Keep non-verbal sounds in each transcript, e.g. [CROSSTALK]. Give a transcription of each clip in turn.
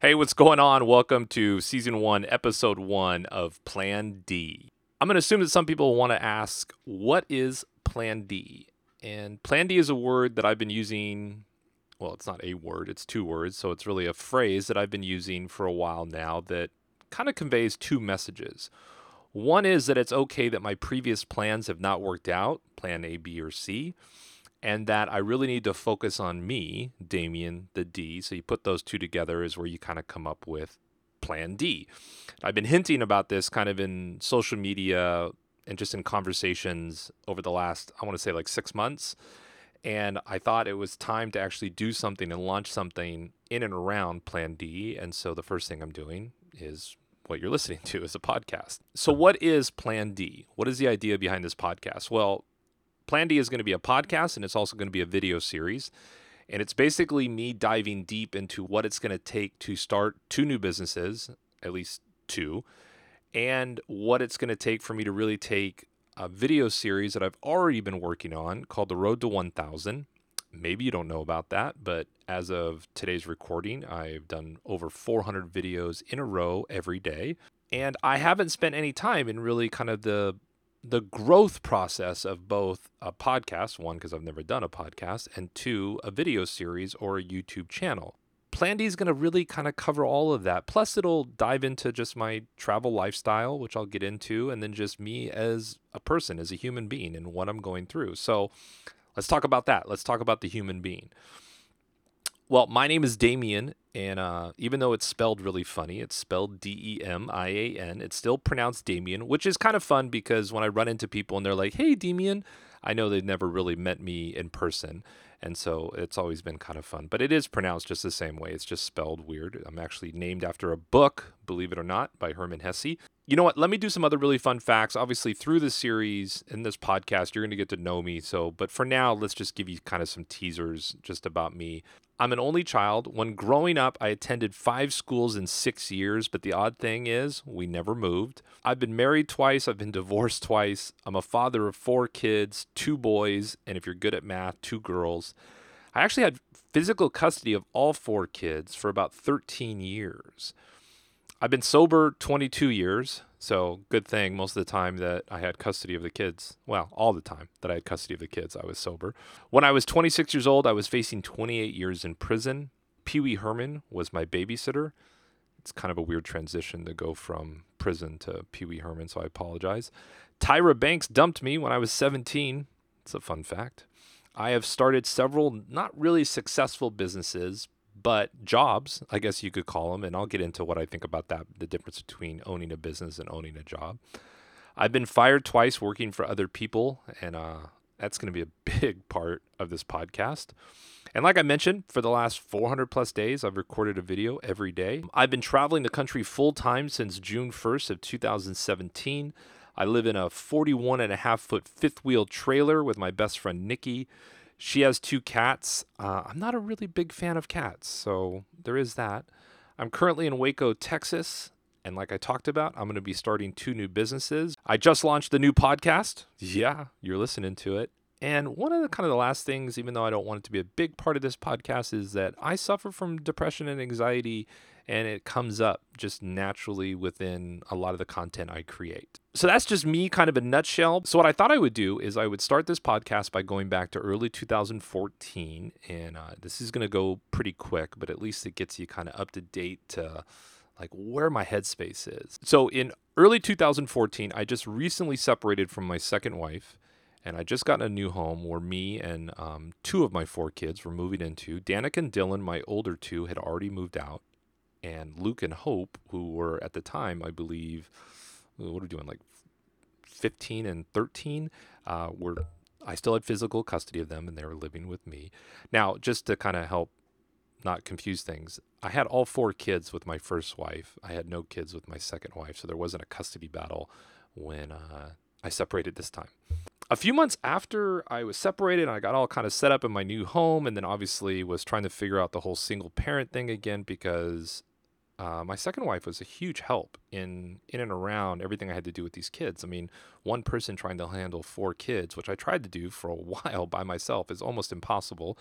Hey, what's going on? Welcome to season one, episode one of Plan D. I'm going to assume that some people want to ask, what is Plan D? And Plan D is a word that I've been using. Well, it's not a word, it's two words. So it's really a phrase that I've been using for a while now that kind of conveys two messages. One is that it's okay that my previous plans have not worked out, plan A, B, or C and that I really need to focus on me, Demian, the D. So you put those two together is where you kind of come up with plan D. I've been hinting about this kind of in social media and just in conversations over the last, I want to say like six months. And I thought it was time to actually do something and launch something in and around Plan D. And so the first thing I'm doing is what you're listening to is a podcast. So, what is Plan D? What is the idea behind this podcast? Well, Plan D is going to be a podcast and it's also going to be a video series. And it's basically me diving deep into what it's going to take to start two new businesses, at least two, and what it's going to take for me to really take a video series that I've already been working on called The Road to 1000. Maybe you don't know about that, but as of today's recording, I've done over 400 videos in a row every day. And I haven't spent any time in really kind of the the growth process of both a podcast, one, because I've never done a podcast, and two, a video series or a YouTube channel. Plan D is going to really kind of cover all of that. Plus, it'll dive into just my travel lifestyle, which I'll get into, and then just me as a person, as a human being, and what I'm going through. So, let's talk about that. Let's talk about the human being. Well, my name is Demian, and uh, even though it's spelled really funny, it's spelled D E M I A N. It's still pronounced Damien, which is kind of fun because when I run into people and they're like, "Hey, Damien," I know they've never really met me in person, and so it's always been kind of fun. But it is pronounced just the same way. It's just spelled weird. I'm actually named after a book, believe it or not, by Hermann Hesse. You know what? Let me do some other really fun facts. Obviously, through this series and this podcast, you're going to get to know me. So, but for now, let's just give you kind of some teasers just about me. I'm an only child. When growing up, I attended five schools in six years, but the odd thing is, we never moved. I've been married twice, I've been [LAUGHS] divorced twice. I'm a father of four kids, two boys, and if you're good at math, two girls. I actually had physical custody of all four kids for about 13 years. I've been sober 22 years, so good thing most of the time that I had custody of the kids. Well, all the time that I had custody of the kids, I was sober. When I was 26 years old, I was facing 28 years in prison. Pee Wee Herman was my babysitter. It's kind of a weird transition to go from prison to Pee Wee Herman, so I apologize. Tyra Banks dumped me when I was 17. It's a fun fact. I have started several not really successful businesses, but jobs, I guess you could call them, and I'll get into what I think about that the difference between owning a business and owning a job. I've been fired twice working for other people, and uh, that's going to be a [LAUGHS] big part of this podcast. And like I mentioned, for the last 400 plus days, I've recorded a video every day. I've been traveling the country full time since June 1st of 2017. I live in a 41 and a half foot fifth wheel trailer with my best friend Nikki. She has two cats. Uh, I'm not a really big fan of cats, so there is that. I'm currently in Waco, Texas. And like I talked about, I'm going to be starting two new businesses. I just launched the new podcast. Yeah, you're listening to it. And one of the kind of the last things, even though I don't want it to be a big part of this podcast, is that I suffer from depression and anxiety and it comes up just naturally within a lot of the content I create. So that's just me kind of a nutshell. So what I thought I would do is I would start this podcast by going back to early 2014 and uh, this is going to go pretty quick, but at least it gets you kind of up to date to like where my headspace is. So in early 2014, I just recently separated from my second wife and I just got a new home where me and um, two of my four kids were moving into. Danica and Dylan, my older two, had already moved out and Luke and Hope, who were at the time, I believe, what are we doing, like 15 and 13, uh, were I still had physical custody of them, and they were living with me. Now, just to kind of help not confuse things, I had all four kids with my first wife. I had no kids with my second wife, so there wasn't a custody battle when uh, I separated this time. A few months after I was separated, I got all kind of set up in my new home, and then obviously was trying to figure out the whole single parent thing again because uh, my second wife was a huge help in in and around everything I had to do with these kids. I mean, one person trying to handle four kids, which I tried to do for a [LAUGHS] while by myself, is almost impossible.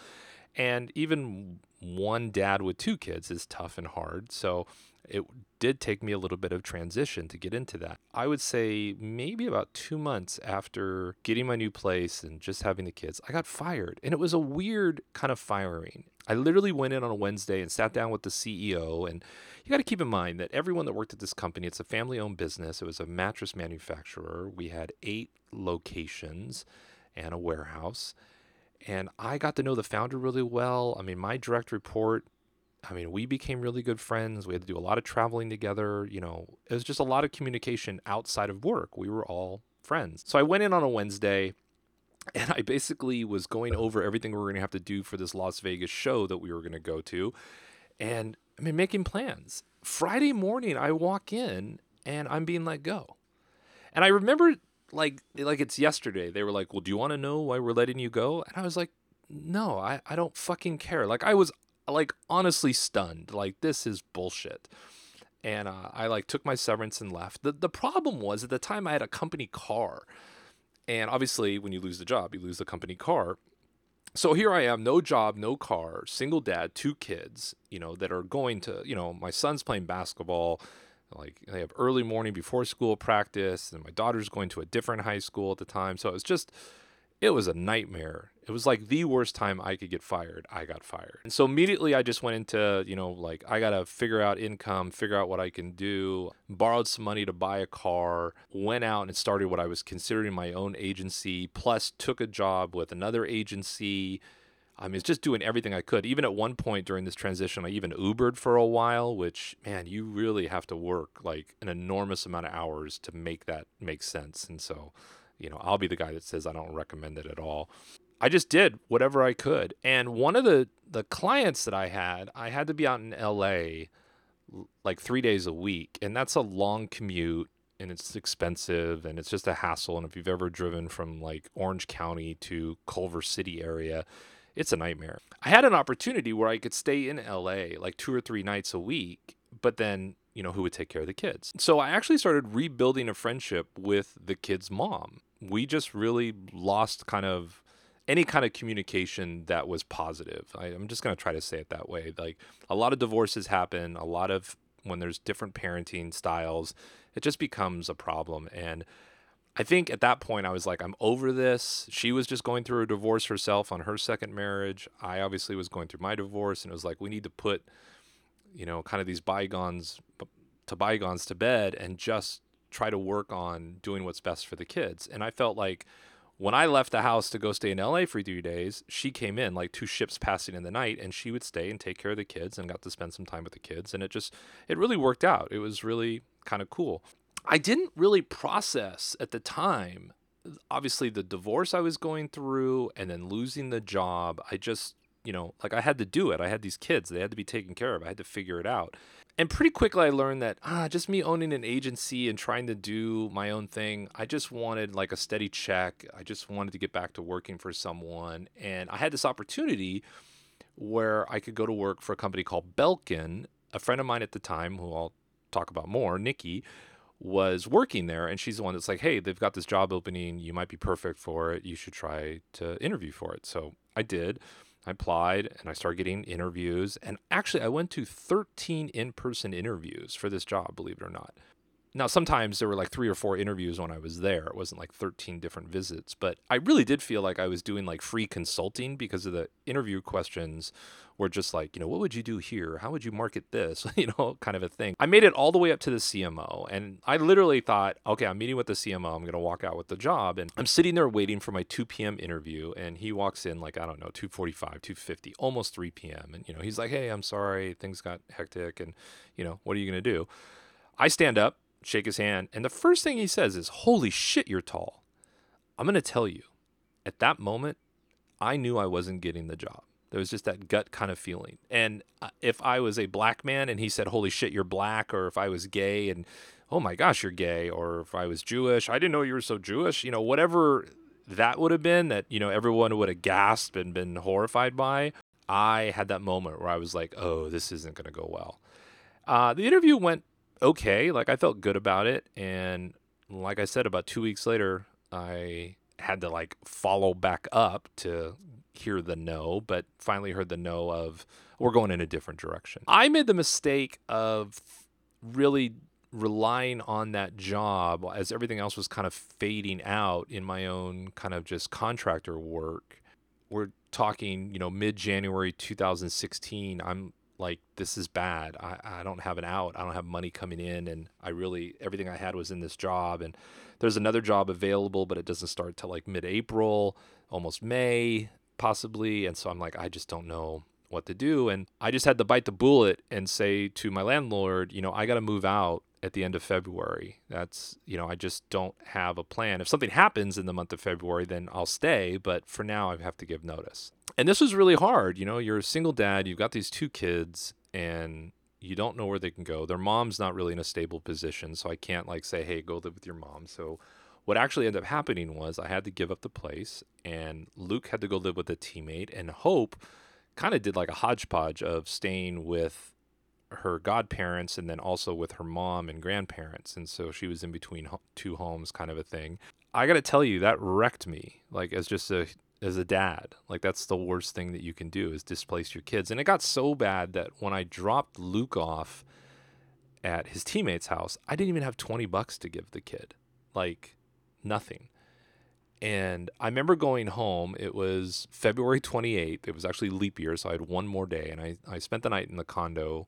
And even one dad with two kids is tough and hard. So it did take me a little bit of transition to get into that. I would say maybe about two months after getting my new place and just having the kids, I got fired. And it was a weird kind of firing. I literally went in on a Wednesday and sat down with the CEO. And you got to keep in mind that everyone that worked at this company, it's a family owned business. It was a mattress manufacturer. We had eight locations and a warehouse. And I got to know the founder really well. I mean, my direct report I mean, we became really good friends. We had to do a lot of traveling together. You know, it was just a lot of communication outside of work. We were all friends. So I went in on a Wednesday and I basically was going over everything we were going to have to do for this Las Vegas show that we were going to go to. And I mean, making plans. Friday morning, I walk in and I'm being let go. And I remember like like it's yesterday. They were like, "Well, do you want to know why we're letting you go?" And I was like, "No, I I don't fucking care." Like I was like honestly stunned. Like this is bullshit. And uh, I like took my severance and left. The the problem was at the time I had a company car, and obviously when you lose the job, you lose the company car. So here I am, no job, no car, single dad, two kids, you know, that are going to, you know, my son's playing basketball. Like they have early morning before school practice, and my daughter's going to a different high school at the time. So it was just it was a nightmare. It was like the worst time I could get fired. I got fired. And so immediately I just went into, you know, like I got to figure out income, figure out what I can do, borrowed some money to buy a car, went out and started what I was considering my own agency, plus took a job with another agency. I mean, it's just doing everything I could. Even at one point during this transition, I even Ubered for a while, which, man, you really have to work like an enormous amount of hours to make that make sense. And so, you know, I'll be the guy that says I don't recommend it at all. I just did whatever I could. And one of the the clients that I had, I had to be out in LA like 3 days a week, and that's a long commute and it's expensive and it's just a hassle and if you've ever driven from like Orange County to Culver City area, it's a nightmare. I had an opportunity where I could stay in LA like 2 or 3 nights a week, but then you know, who would take care of the kids. So I actually started rebuilding a friendship with the kid's mom we just really lost kind of any kind of communication that was positive. I, am just going to try to say it that way. Like a lot of divorces happen, a lot of when there's different parenting styles, it just becomes a problem. And I think at that point, I was like, I'm over this. She was just going through a divorce herself on her second marriage. I obviously was going through my divorce, and it was like, we need to put, you know, kind of these bygones to bygones to bed and just try to work on doing what's best for the kids. And I felt like when I left the house to go stay in LA for three days, she came in like two ships passing in the night and she would stay and take care of the kids and got to spend some time with the kids. And it just, it really worked out. It was really kind of cool. I didn't really process at the time, obviously, the divorce I was going through and then losing the job. I just, you know, like I had to do it. I had these kids, they had to be taken care of. I had to figure it out and pretty quickly I learned that ah, just me owning an agency and trying to do my own thing, I just wanted like a steady check. I just wanted to get back to working for someone. And I had this opportunity where I could go to work for a company called Belkin. A friend of mine at the time, who I'll talk about more, Nikki, was working there. And she's the one that's like, hey, they've got this job opening. You might be perfect for it. You should try to interview for it. So I did. I applied and I started getting interviews. And actually, I went to 13 in person interviews for this job, believe it or not. Now, sometimes there were like three or four interviews when I was there. It wasn't like 13 different visits, but I really did feel like I was doing like free consulting because of the interview questions were just like, you know, what would you do here? How would you market this? [LAUGHS] you know, kind of a thing. I made it all the way up to the CMO and I literally thought, okay, I'm meeting with the CMO. I'm going to walk out with the job. And I'm sitting there waiting for my 2 p.m. interview. And he walks in like, I don't know, 245, 250, almost 3 p.m. And, you know, he's like, hey, I'm sorry. Things got hectic. And, you know, what are you going to do? I stand up shake his hand. And the first thing he says is, Holy shit, you're tall. I'm going to tell you, at that moment, I knew I wasn't getting the job. There was just that gut kind of feeling. And uh, if I was a black man and he said, Holy shit, you're black, or if I was gay and, oh my gosh, you're gay, or if I was Jewish, I didn't know you were so Jewish, you know, whatever that would have been that, you know, everyone would have gasped and been horrified by. I had that moment where I was like, oh, this isn't going to go well. Uh, the interview went okay. Like I felt good about it. And like I said, about two weeks later, I had to like follow back up to hear the no, but finally heard the no of, we're going in a different direction. I made the mistake of really relying on that job as everything else was kind of fading out in my own kind of just contractor work. We're talking, you know, mid January 2016. I'm like, this is bad. I, I don't have an out. I don't have money coming in. And I really, everything I had was in this job. And there's another job available, but it doesn't start till like mid April, almost May, possibly. And so I'm like, I just don't know what to do. And I just had to bite the bullet and say to my landlord, you know, I got to move out at the end of February. That's, you know, I just don't have a plan. If something happens in the month of February, then I'll stay. But for now, I have to give notice. And this was really hard. You know, you're a single dad, you've got these two kids, and you don't know where they can go. Their mom's not really in a stable position. So I can't like say, hey, go live with your mom. So what actually ended up happening was I had to give up the place, and Luke had to go live with a teammate, and Hope kind of did like a hodgepodge of staying with her godparents and then also with her mom and grandparents. And so she was in between two homes, kind of a thing. I got to tell you, that wrecked me, like as just a as a dad. Like that's the worst thing that you can do is displace your kids. And it got so bad that when I dropped Luke off at his teammate's house, I didn't even have 20 bucks to give the kid. Like nothing. And I remember going home. It was February 28th. It was actually leap year, so I had one more day. And I, I spent the night in the condo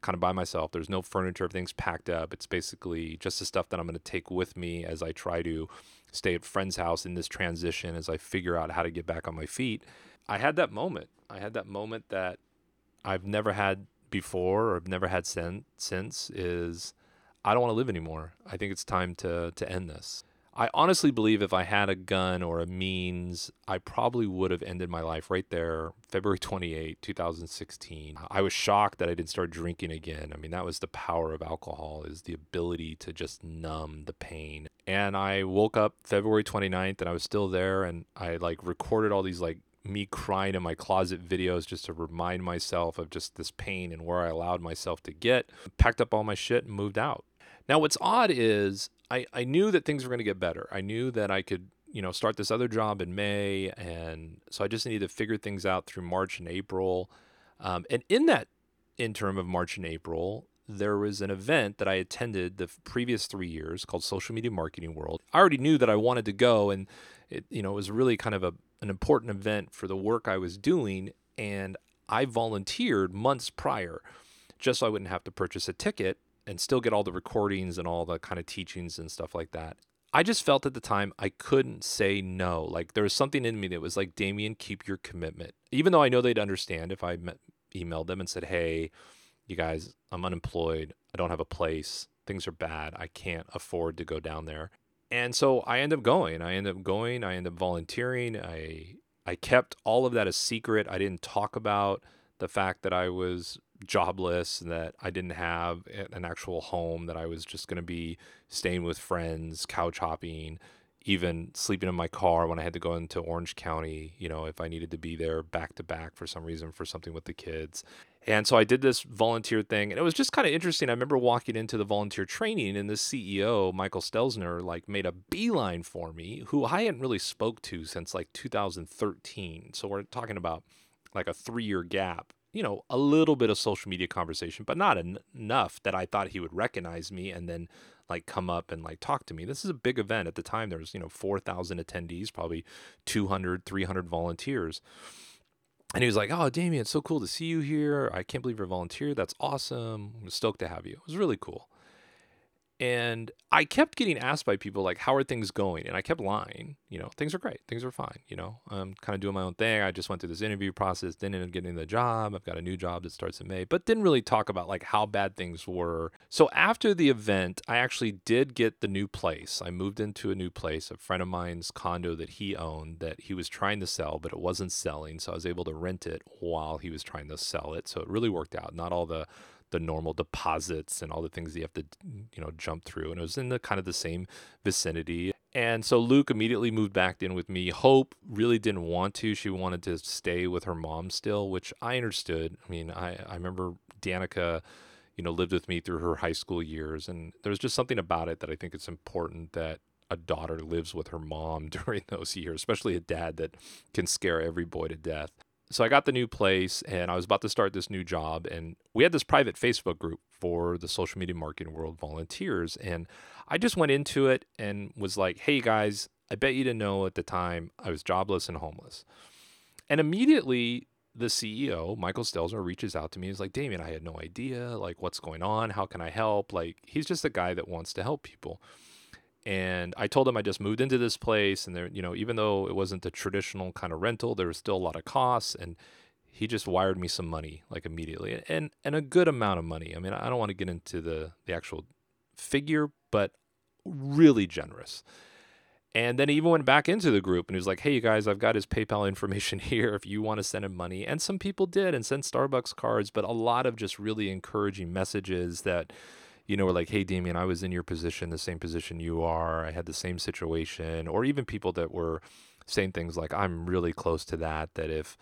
kind of by myself. There's no furniture, everything's packed up. It's basically just the stuff that I'm going to take with me as I try to stay at friend's house in this transition as I figure out how to get back on my feet. I had that moment. I had that moment that I've never had before or I've never had sin- since is I don't want to live anymore. I think it's time to to end this. I honestly believe if I had a gun or a means, I probably would have ended my life right there, February 28, 2016. I was shocked that I didn't start drinking again. I mean, that was the power of alcohol is the ability to just numb the pain. And I woke up February 29th and I was still there and I like recorded all these like me crying in my closet videos just to remind myself of just this pain and where I allowed myself to get. Packed up all my shit and moved out. Now, what's odd is I, I knew that things were going to get better. I knew that I could, you know, start this other job in May. And so I just needed to figure things out through March and April. Um, and in that interim of March and April, there was an event that I attended the previous three years called Social Media Marketing World. I already knew that I wanted to go, and it, you know, it was really kind of a, an important event for the work I was doing. And I volunteered months prior just so I wouldn't have to purchase a ticket and still get all the recordings and all the kind of teachings and stuff like that. I just felt at the time I couldn't say no. Like there was something in me that was like, Demian, keep your commitment. Even though I know they'd understand if I met, emailed them and said, hey, you guys, I'm unemployed. I don't have a place. Things are bad. I can't afford to go down there. And so I end up going. I end up going. I end up volunteering. I I kept all of that a secret. I didn't talk about the fact that I was jobless and that I didn't have an actual home, that I was just going to be staying with friends, couch hopping, even sleeping in my car when I had to go into Orange County, you know, if I needed to be there back to back for some reason for something with the kids. And so I did this volunteer thing and it was just kind of interesting. I remember walking into the volunteer training and the CEO, Michael Stelzner, like made a beeline for me, who I hadn't really spoke to since like 2013. So we're talking about like a three year gap you know, a little bit of social media conversation, but not en- enough that I thought he would recognize me and then like come up and like talk to me. This is a big event at the time. There was, you know, 4,000 attendees, probably 200, 300 volunteers. And he was like, "Oh, Demian, it's so cool to see you here. I can't believe you're a volunteer. That's awesome. I'm stoked to have you." It was really cool. And I kept getting asked by people like, "How are things going?" And I kept lying. You know, things are great. Things are fine. You know, I'm kind of doing my own thing. I just went through this interview process, didn't end up getting the job. I've got a new job that starts in May, but didn't really talk about like how bad things were. So after the event, I actually did get the new place. I moved into a new place. A friend of mine's condo that he owned that he was trying to sell, but it wasn't selling. So I was able to rent it while he was trying to sell it. So it really worked out. Not all the the normal deposits and all the things that you have to you know jump through and it was in the kind of the same vicinity. And so luke immediately moved back in with me. Hope really didn't want to. She wanted to stay with her mom still which i understood. I mean i, I remember danica you know lived with me through her high school years and there's just something about it that i think it's important that a daughter lives with her mom [LAUGHS] during those years especially a dad that can scare every boy to death so I got the new place and I was about to start this new job. And we had this private Facebook group for the social media marketing world volunteers. And I just went into it and was like, hey guys, I bet you didn't know at the time I was jobless and homeless. And immediately the CEO, Michael Stelzner, reaches out to me. He's like, Demian, I had no idea. Like, what's going on? How can I help? Like, he's just a guy that wants to help people. And I told him I just moved into this place, and there, you know, even though it wasn't the traditional kind of rental, there was still a lot of costs. And he just wired me some money like immediately, and and a good amount of money. I mean, I don't want to get into the the actual figure, but really generous. And then he even went back into the group and he was like, hey, you guys, I've got his PayPal [LAUGHS] information here if you want to send him money. And some people did and sent Starbucks cards, but a lot of just really encouraging messages that, you know, were like, hey, Demian, I was in your position, the same position you are. I had the same situation. Or even people that were saying things like, I'm really close to that, that if,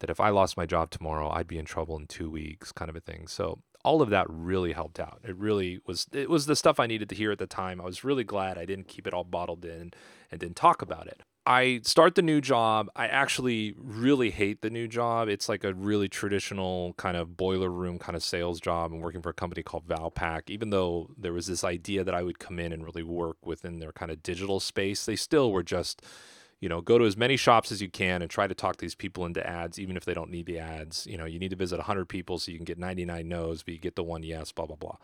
that if I lost my job tomorrow, I'd be in trouble in two weeks, kind of a thing. So all of that really helped out. It really was it was the stuff I needed to hear at the time. I was really glad I didn't keep it all bottled in and didn't talk about it. I start the new job. I actually really hate the new job. It's like a really traditional kind of boiler room kind of sales job. I'm working for a company called Valpak. Even though there was this idea that I would come in and really work within their kind of digital space, they still were just you know, go to as many shops as you can and try to talk these people into ads, even if they don't need the ads. You know, you need to visit 100 people so you can get 99 no's, but you get the one yes, blah, blah, blah.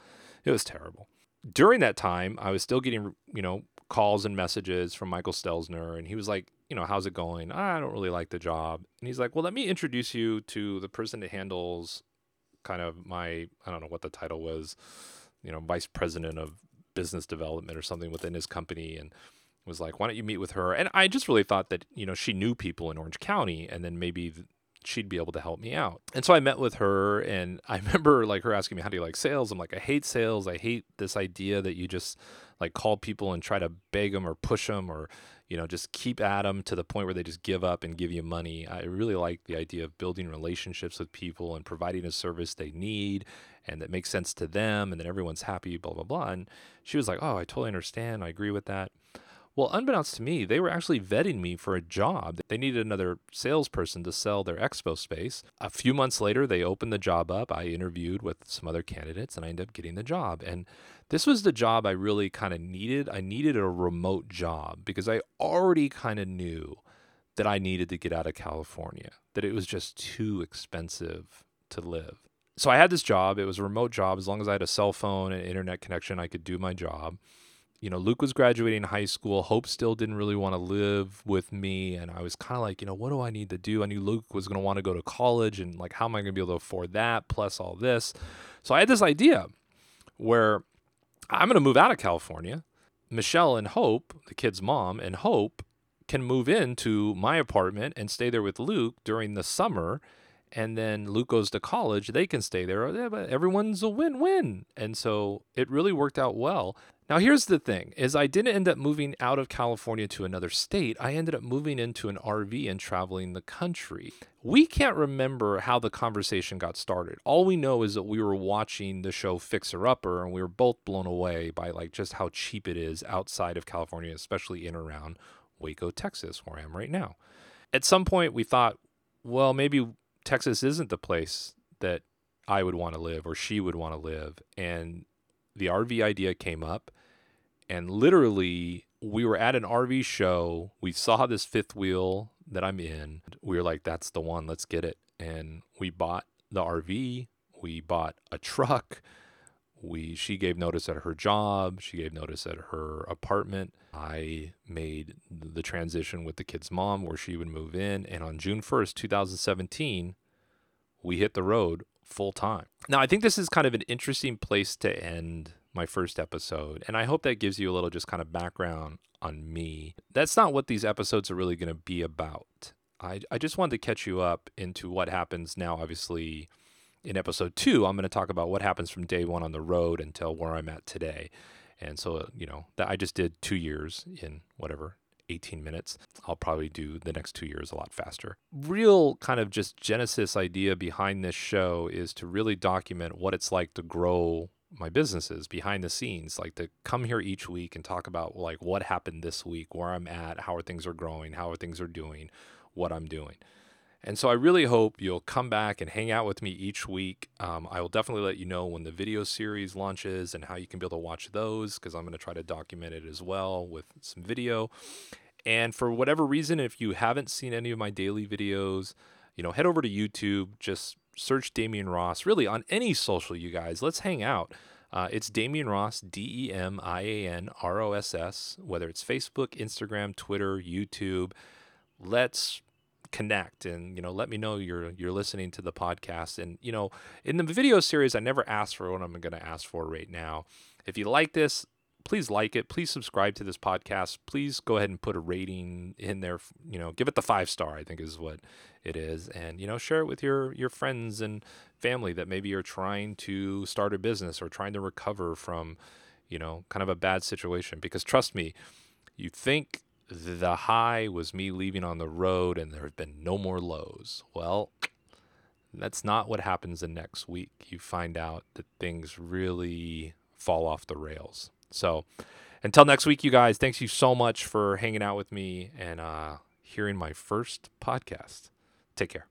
It was terrible. During that time, I was still getting, you know, calls and messages from Michael Stelzner, and he was like, you know, how's it going? I don't really like the job. And he's like, well, let me introduce you to the person that handles kind of my, I don't know what the title was, you know, vice president of business development or something within his company. And, was like, why don't you meet with her? And I just really thought that, you know, she knew people in Orange County and then maybe she'd be able to help me out. And so I met with her and I [LAUGHS] remember like her asking me, how do you like sales? I'm like, I hate sales. I hate this idea that you just like call people and try to beg them or push them or, you know, just keep at them to the point where they just give up and give you money. I really like the idea of building relationships with people and providing a service they need and that makes sense to them and then everyone's happy, blah, blah, blah. And she was like, oh, I totally understand. I agree with that. Well, unbeknownst to me, they were actually vetting me for a job. They needed another salesperson to sell their expo space. A few months later, they opened the job up. I interviewed with some other candidates and I ended up getting the job. And this was the job I really kind of needed. I needed a remote job because I already kind of knew that I needed to get out of California, that it was just too expensive to live. So I had this job. It was a remote job. As long as I had a cell phone and internet connection, I could do my job you know, Luke was graduating high school. Hope still didn't really want to live with me. And I was kind of like, you know, what do I need to do? I knew Luke was going to want to go to college and like, how am I going to be able to afford that plus all this? So I had this idea where I'm going to move out of California. Michelle and Hope, the kid's mom, and Hope can move into my apartment and stay there with Luke during the summer. And then Luke goes to college, they can stay there. Everyone's a win win. And so it really worked out well. Now here's the thing is I didn't end up moving out of California to another state. I ended up moving into an RV and traveling the country. We can't remember how the conversation got started. All we know is that we were watching the show Fixer Upper and we were both blown away by like just how cheap it is outside of California, especially in around Waco, Texas, where I am right now. At some point we thought, well, maybe Texas isn't the place that I would want to live or she would want to live. And the RV idea came up and literally we were at an RV show. We saw this fifth wheel that I'm in. We were like, that's the one. Let's get it. And we bought the RV. We bought a truck. We she gave notice at her job. She gave notice at her apartment. I made the transition with the kid's mom where she would move in. And on June 1st, 2017, we hit the road full time. Now, I think this is kind of an interesting place to end my first episode. And I hope that gives you a little just kind of background on me. That's not what these episodes are really going to be about. I, I just wanted to catch you up into what happens now, obviously. In episode two, I'm going to talk about what happens from day one on the road until where I'm at today. And so, uh, you know, that I just did two years in whatever, 18 minutes. I'll probably do the next two years a lot faster. Real kind of just genesis idea behind this show is to really document what it's like to grow my businesses behind the scenes like to come here each week and talk about like what happened this week where i'm at how are things are growing how are things are doing what i'm doing And so I really hope you'll come back and hang out with me each week. Um, I will definitely let you know when the video series launches and how you can be able to watch those because I'm going to try to document it as well with some video. And for whatever reason, if you haven't seen any of my daily videos, you know, head over to YouTube, just search Demian Ross, really on any social, you guys. Let's hang out. Uh, it's Demian Ross, D E M I A N R O S S, whether it's Facebook, Instagram, Twitter, YouTube. Let's connect and you know let me know you're you're listening to the podcast and you know in the video series i never asked for what i'm going to ask for right now if you like this please like it please subscribe to this podcast please go ahead and put a rating in there you know give it the five star i think is what it is and you know share it with your your friends and family that maybe you're trying to start a business or trying to recover from you know kind of a bad situation because trust me you think the high was me leaving on the road and there have been no more lows. Well, that's not what happens the next week. You find out that things really fall off the rails. So until next week, you guys, thanks you so much for hanging out with me and uh, hearing my first podcast. Take care.